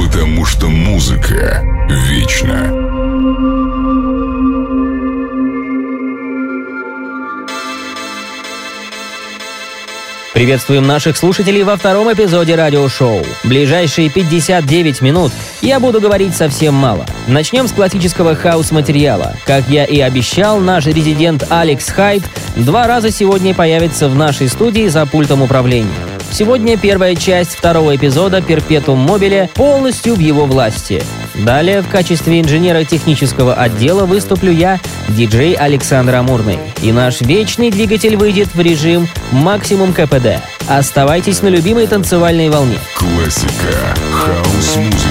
потому что музыка вечна. Приветствуем наших слушателей во втором эпизоде радиошоу. Ближайшие 59 минут я буду говорить совсем мало. Начнем с классического хаос-материала. Как я и обещал, наш резидент Алекс Хайт два раза сегодня появится в нашей студии за пультом управления. Сегодня первая часть второго эпизода «Перпетум Мобиле» полностью в его власти. Далее в качестве инженера технического отдела выступлю я, диджей Александр Амурный. И наш вечный двигатель выйдет в режим максимум КПД. Оставайтесь на любимой танцевальной волне. Классика хаос-музыки.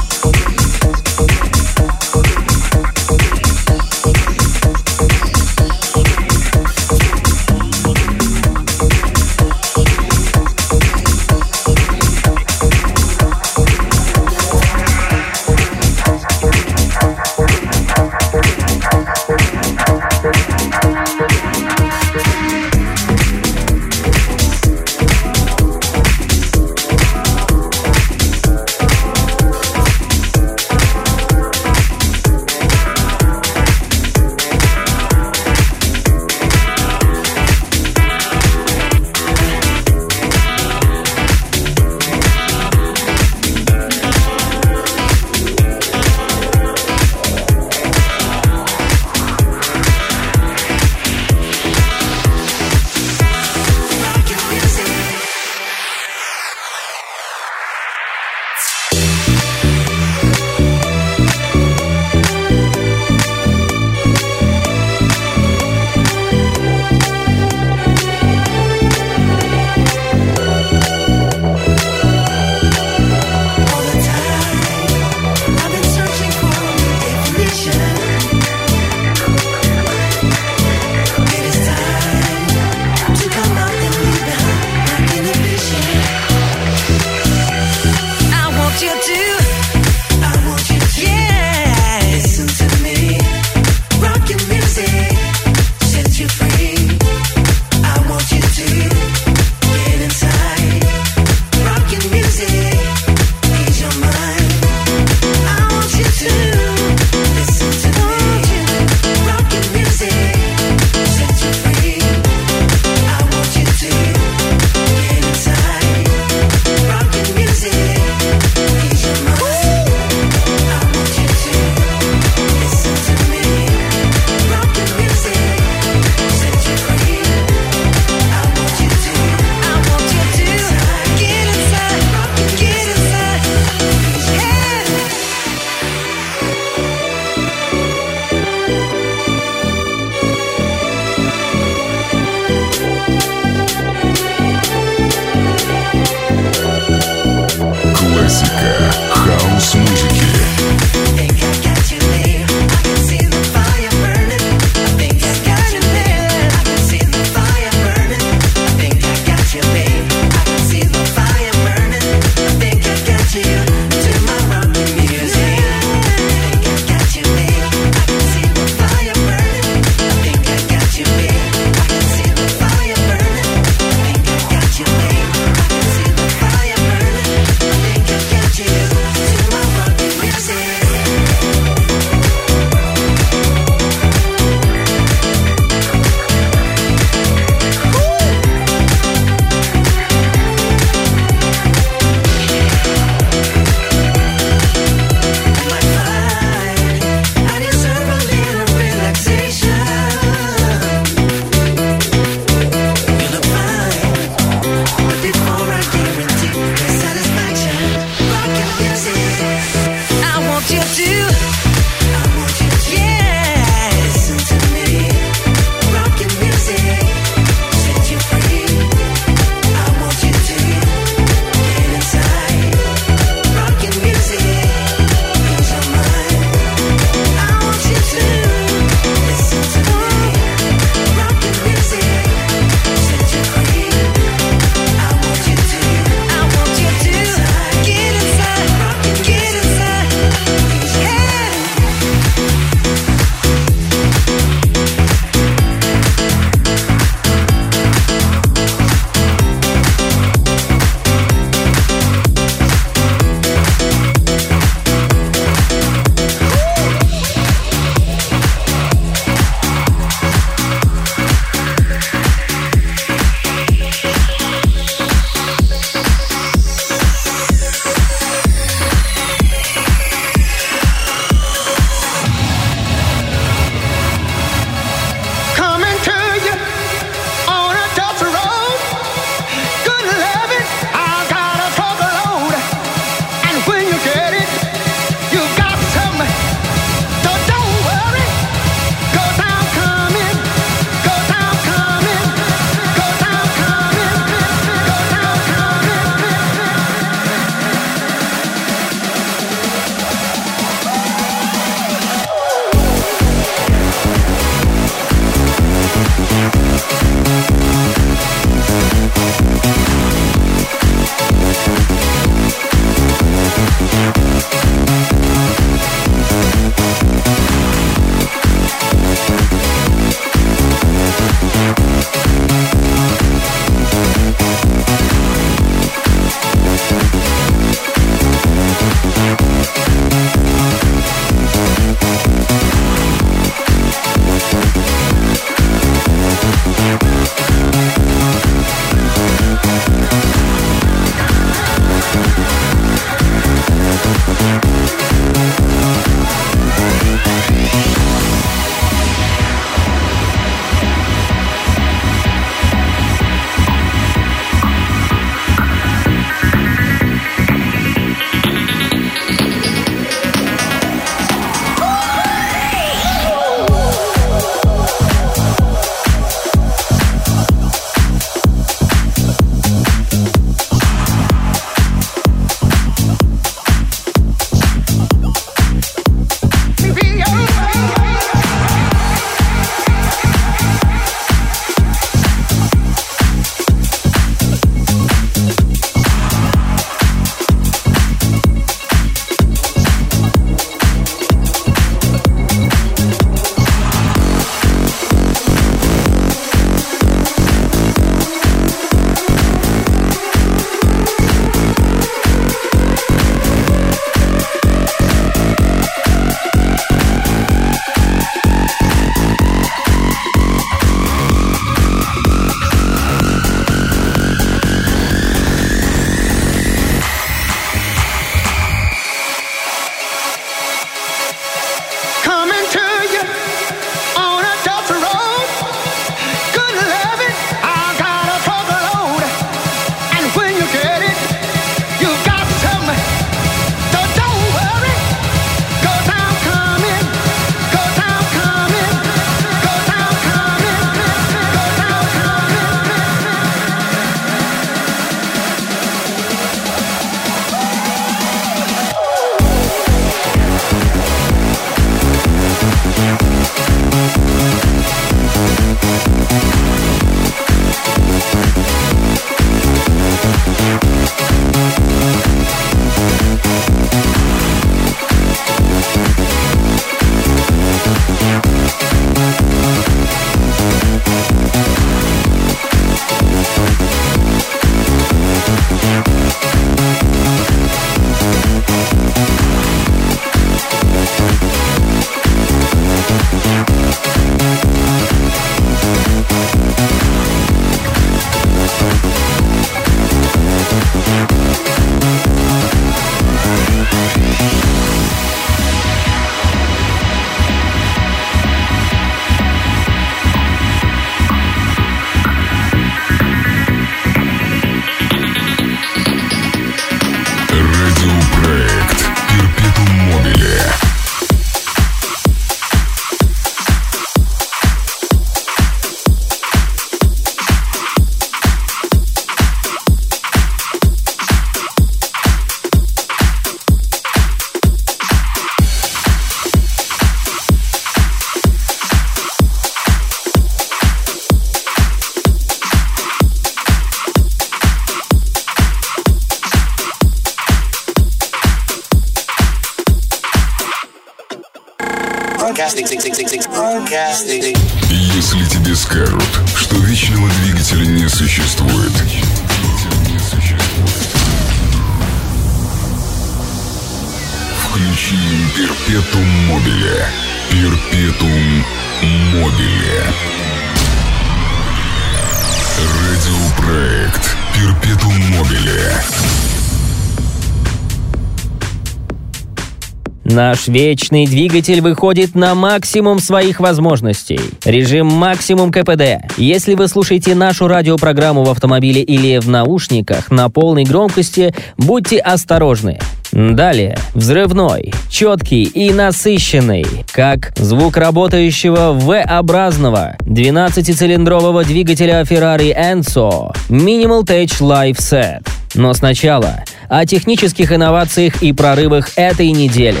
Наш вечный двигатель выходит на максимум своих возможностей. Режим максимум КПД. Если вы слушаете нашу радиопрограмму в автомобиле или в наушниках на полной громкости, будьте осторожны. Далее. Взрывной, четкий и насыщенный, как звук работающего V-образного 12-цилиндрового двигателя Ferrari Enzo Minimal Touch Live Set. Но сначала о технических инновациях и прорывах этой недели.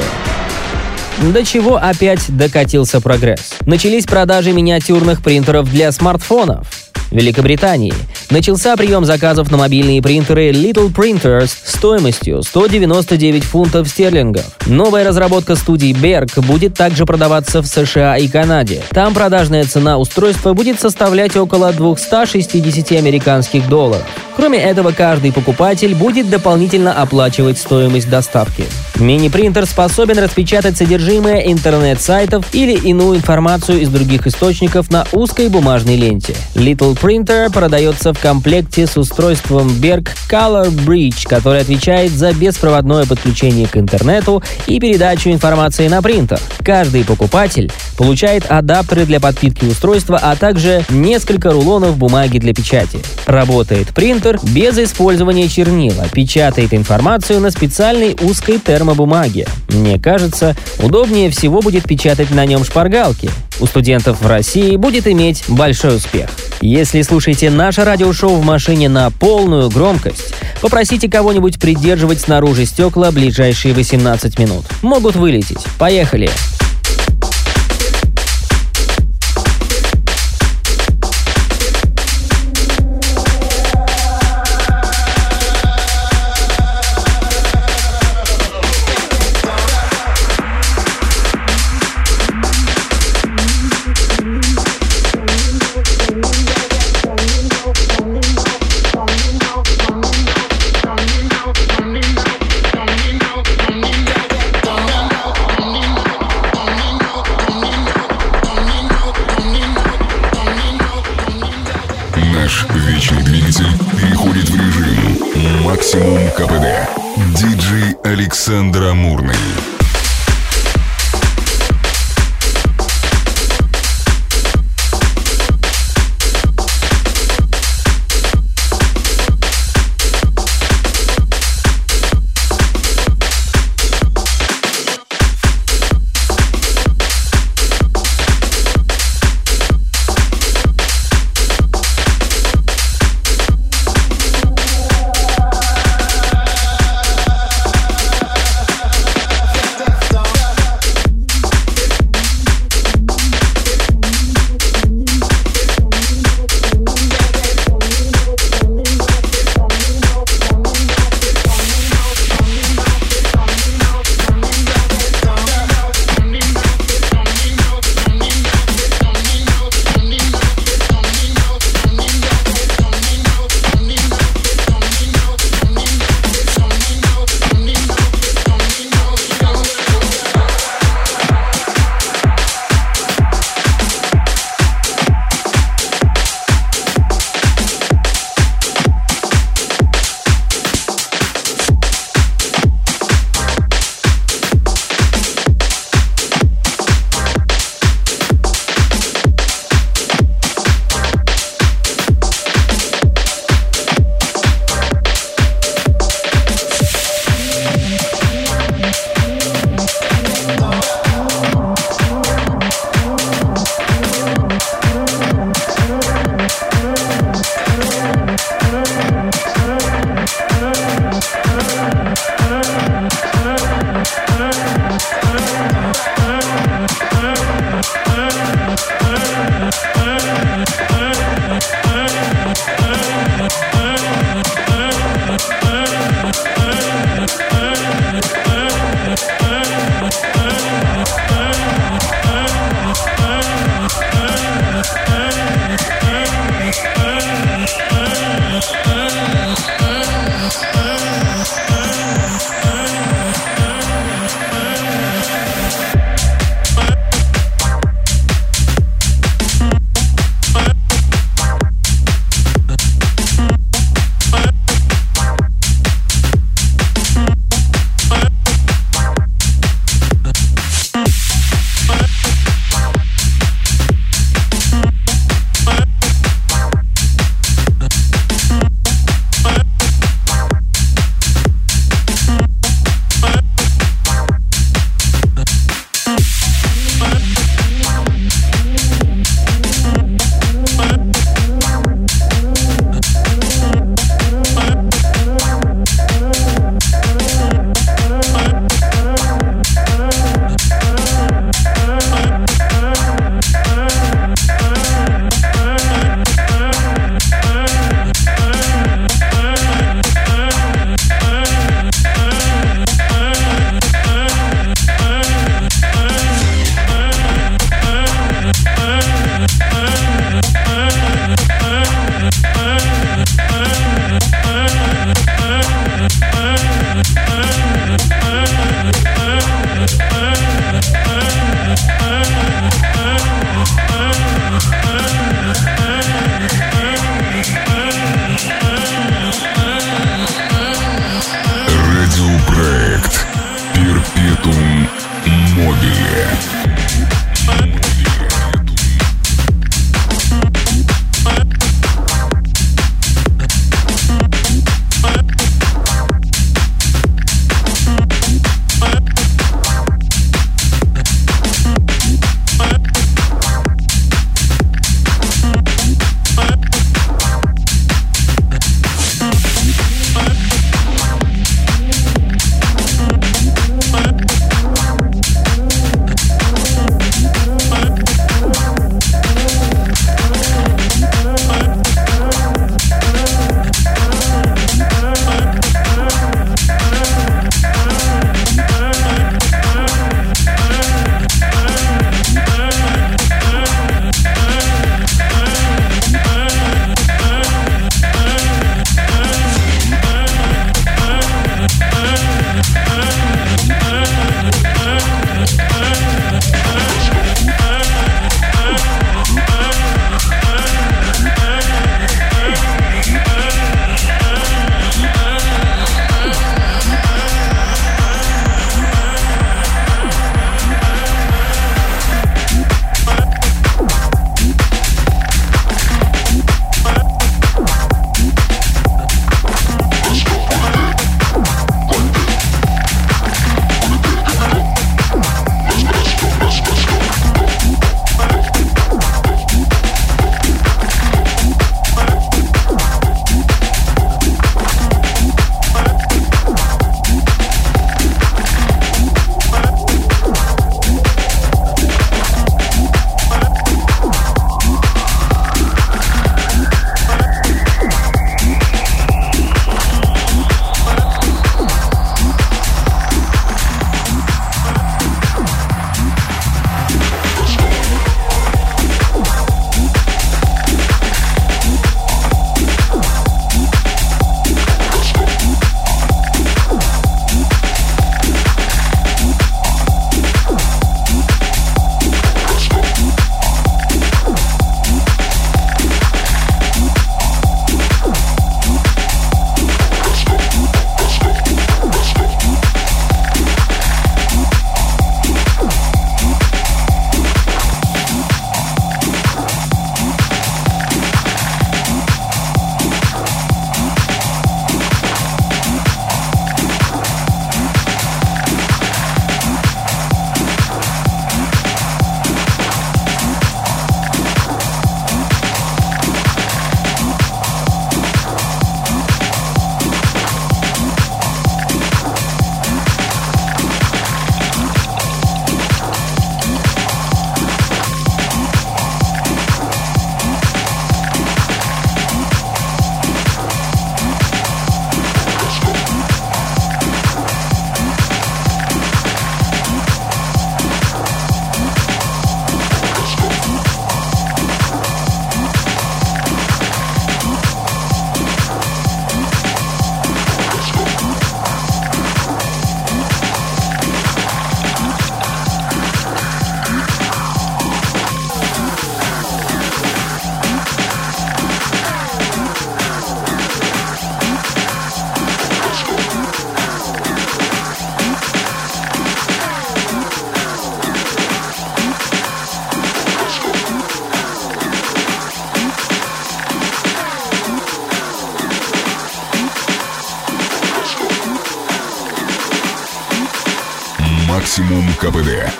До чего опять докатился прогресс? Начались продажи миниатюрных принтеров для смартфонов. Великобритании начался прием заказов на мобильные принтеры Little Printers стоимостью 199 фунтов стерлингов. Новая разработка студии Berg будет также продаваться в США и Канаде. Там продажная цена устройства будет составлять около 260 американских долларов. Кроме этого, каждый покупатель будет дополнительно оплачивать стоимость доставки. Мини-принтер способен распечатать содержимое интернет-сайтов или иную информацию из других источников на узкой бумажной ленте. Little Printer продается в комплекте с устройством Berg Color Bridge, который отвечает за беспроводное подключение к интернету и передачу информации на принтер. Каждый покупатель получает адаптеры для подпитки устройства, а также несколько рулонов бумаги для печати. Работает принтер без использования чернила, печатает информацию на специальной узкой термобумаге. Мне кажется, удобнее всего будет печатать на нем шпаргалки. У студентов в России будет иметь большой успех. Если слушаете наше радиошоу в машине на полную громкость, попросите кого-нибудь придерживать снаружи стекла ближайшие 18 минут. Могут вылететь. Поехали! Наш Александр Амурный. Максимум КПД.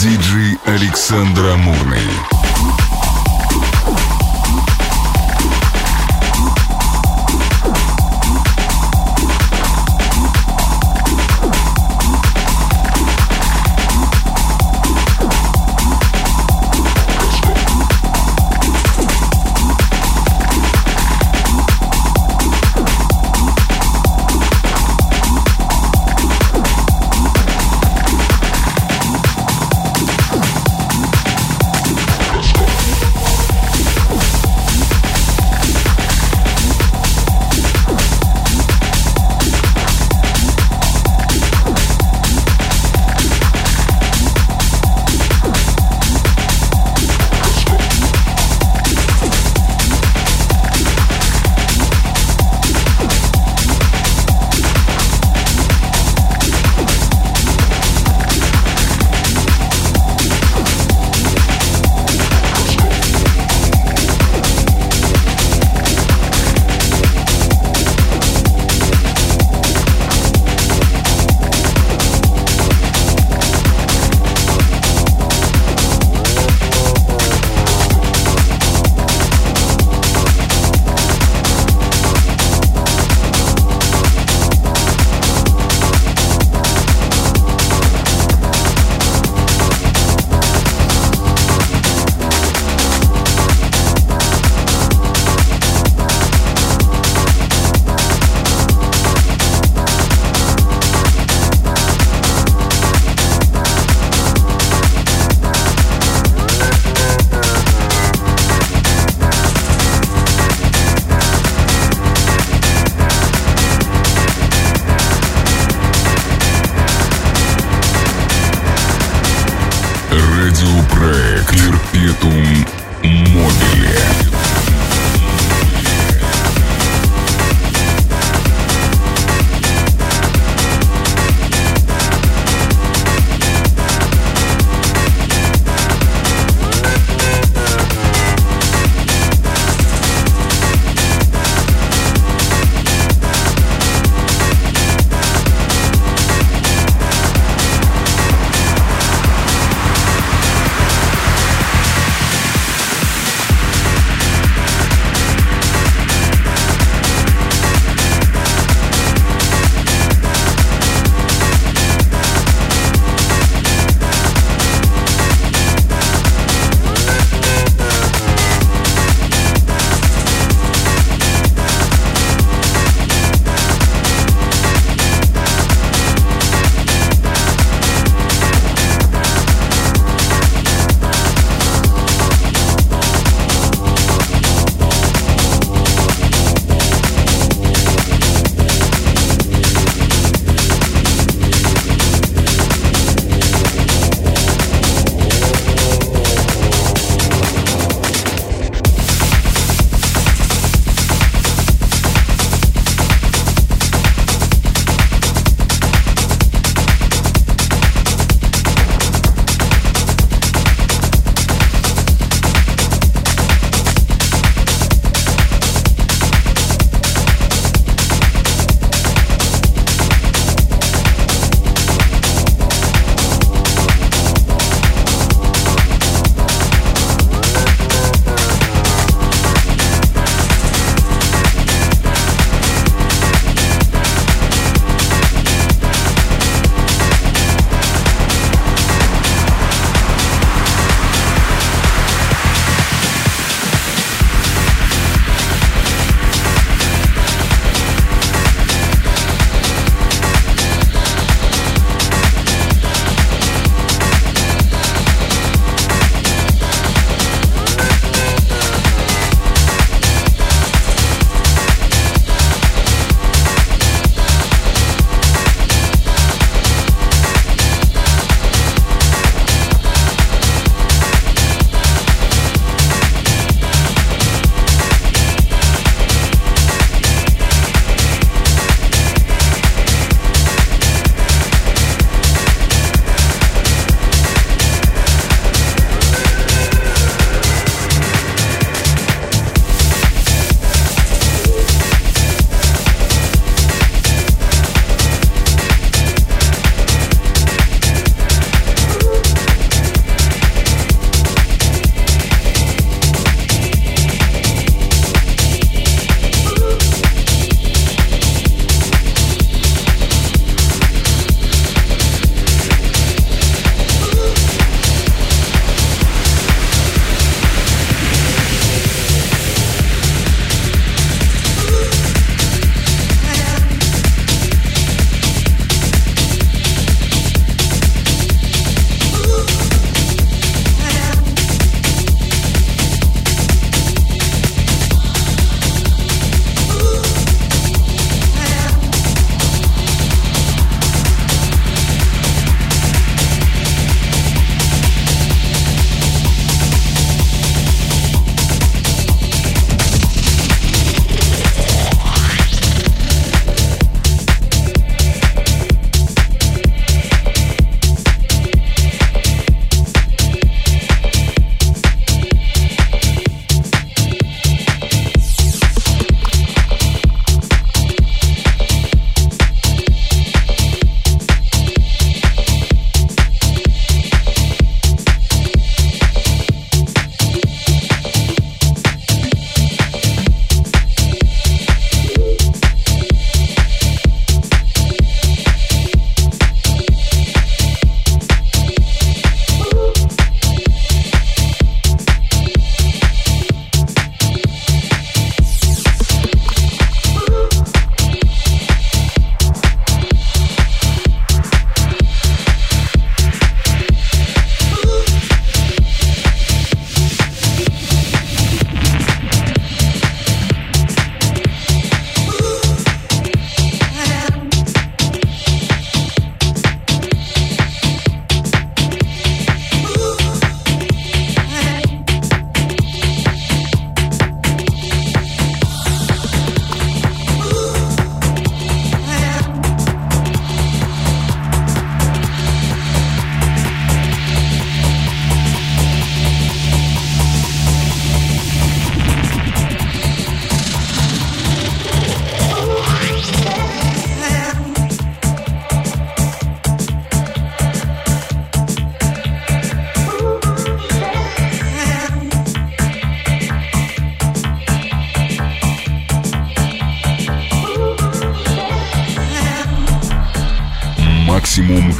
Диджей Александр Амурный.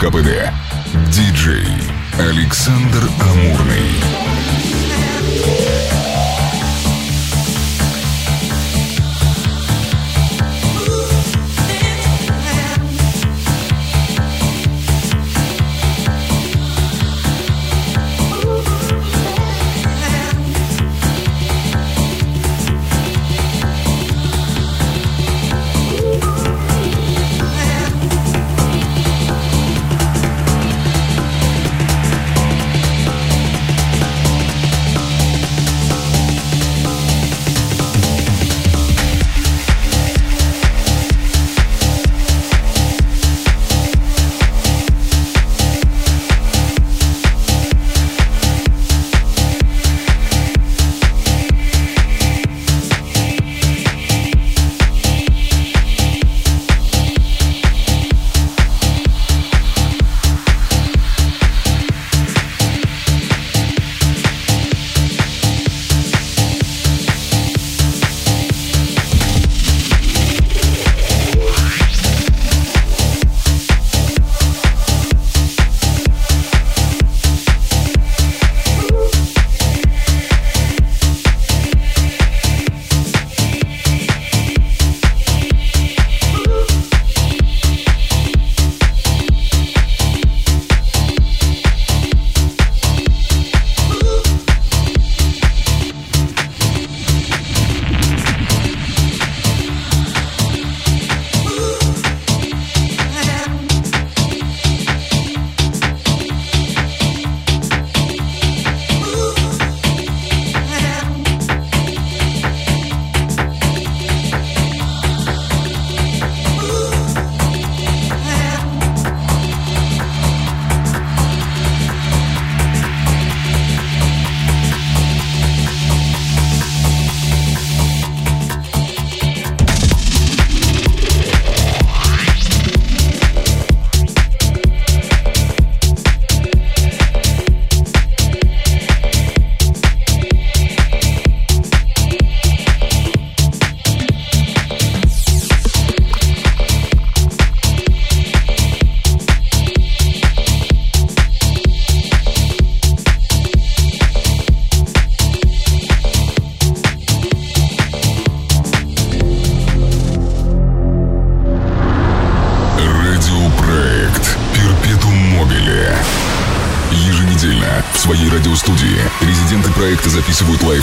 КПД. Диджей Александр Амурный.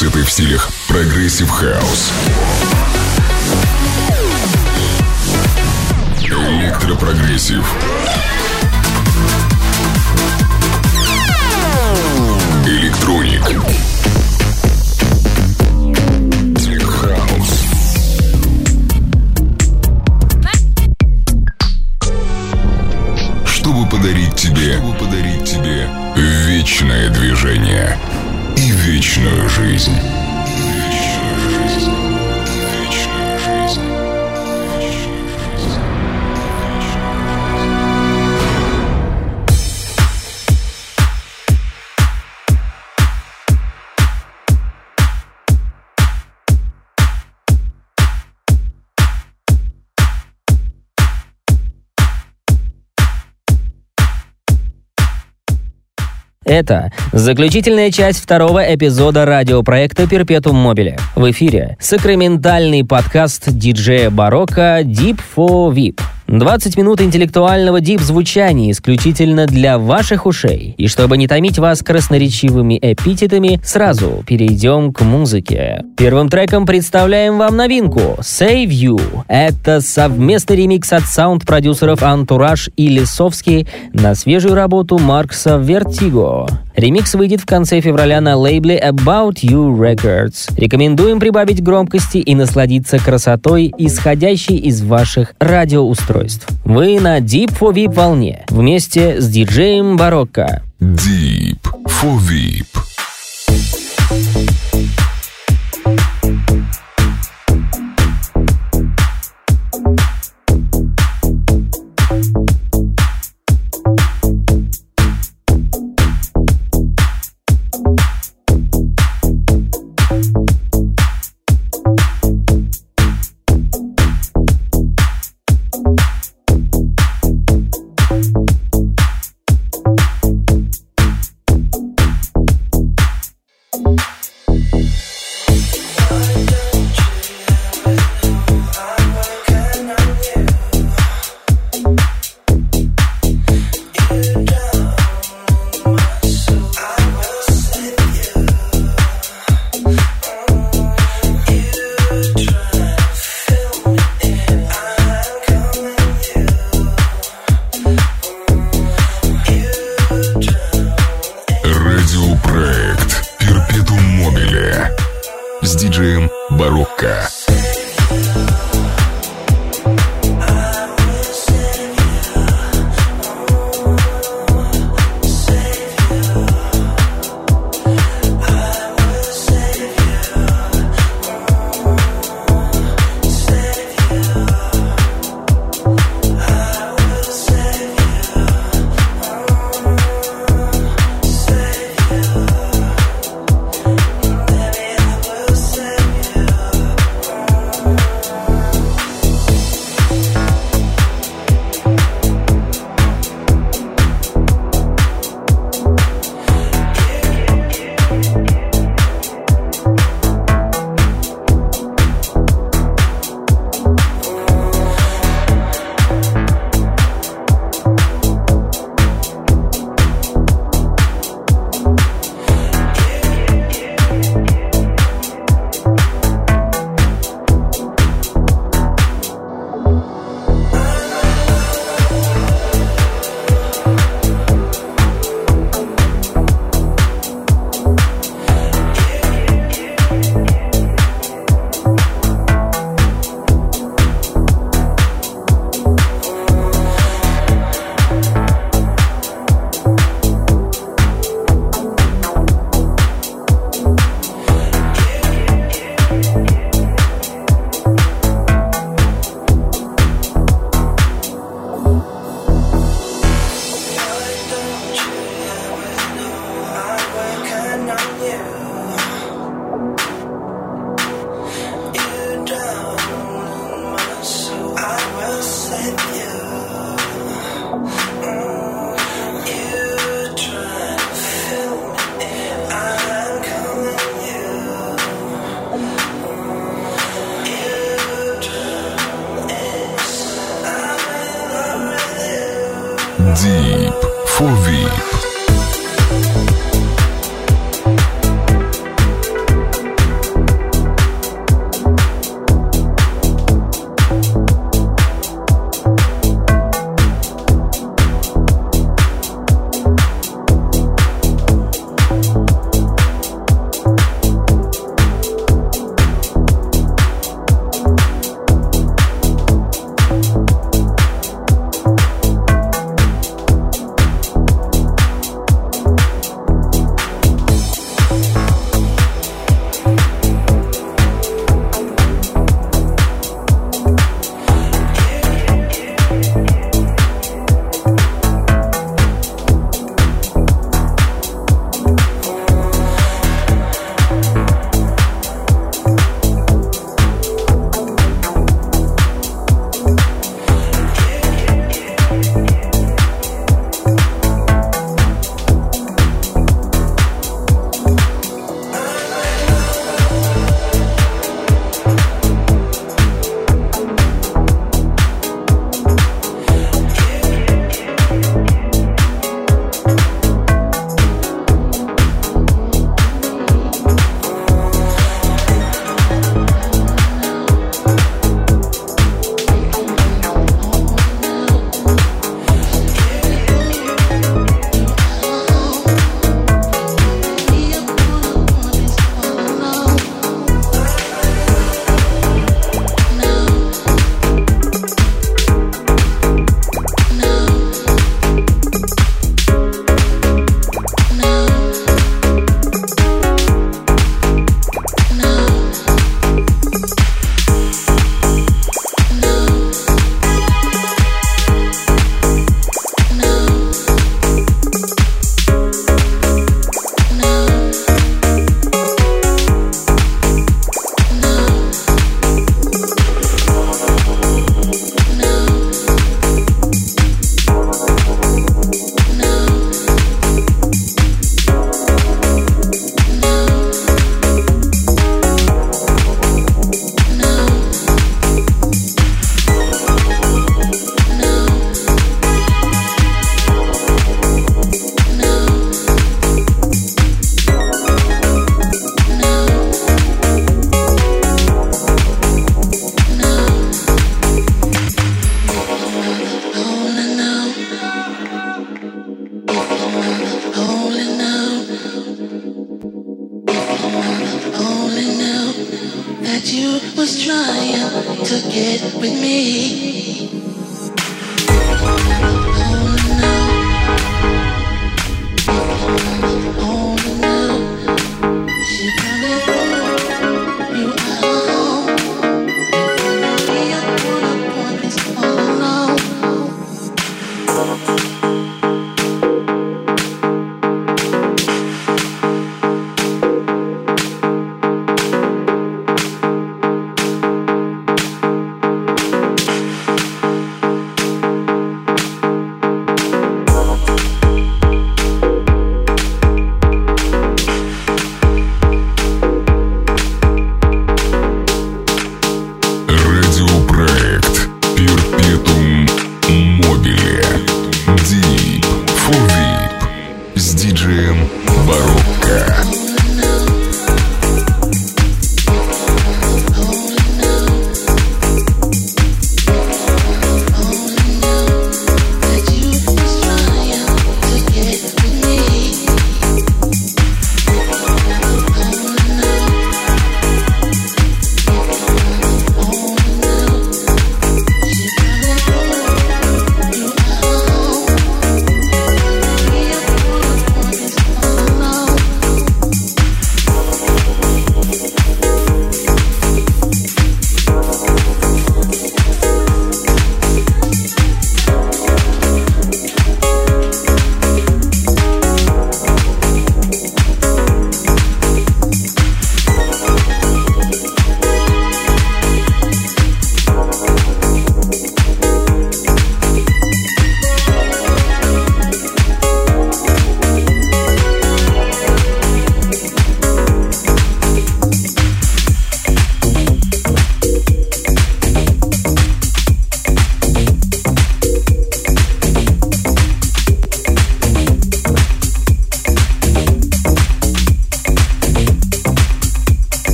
Лайфсеты в стилях прогрессив хаус, Это заключительная часть второго эпизода радиопроекта «Перпетум Мобиле». В эфире сакраментальный подкаст диджея Барокко «Deep for VIP». 20 минут интеллектуального дип-звучания исключительно для ваших ушей. И чтобы не томить вас красноречивыми эпитетами, сразу перейдем к музыке. Первым треком представляем вам новинку «Save You». Это совместный ремикс от саунд-продюсеров «Антураж» и «Лисовский» на свежую работу Маркса «Вертиго». Ремикс выйдет в конце февраля на лейбле About You Records. Рекомендуем прибавить громкости и насладиться красотой, исходящей из ваших радиоустройств. Вы на Deep for VIP волне вместе с диджеем Барокко. Deep for VIP.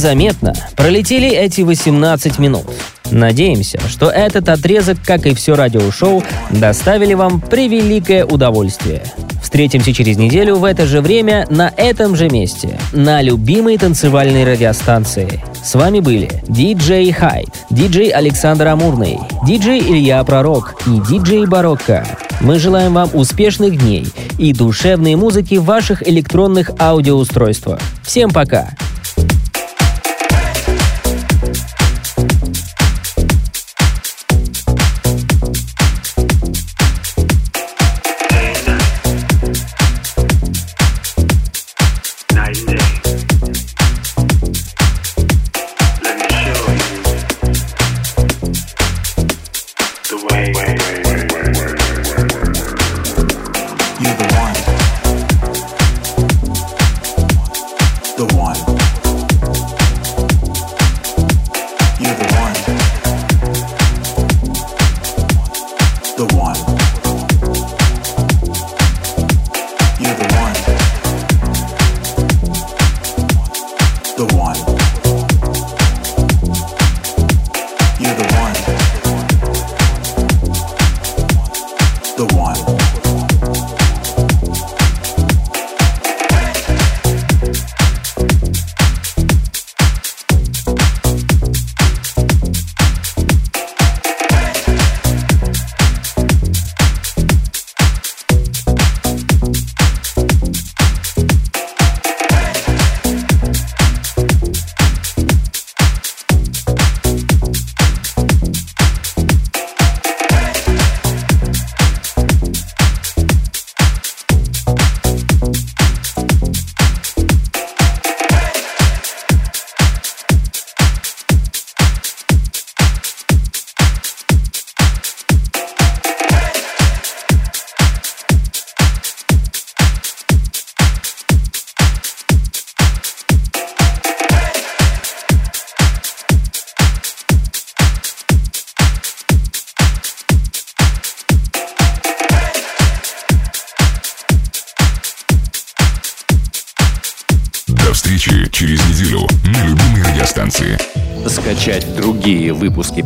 Незаметно пролетели эти 18 минут. Надеемся, что этот отрезок, как и все радиошоу, доставили вам превеликое удовольствие. Встретимся через неделю в это же время на этом же месте, на любимой танцевальной радиостанции. С вами были диджей Хайт, диджей Александр Амурный, диджей Илья Пророк и диджей Барокко. Мы желаем вам успешных дней и душевной музыки в ваших электронных аудиоустройствах. Всем пока!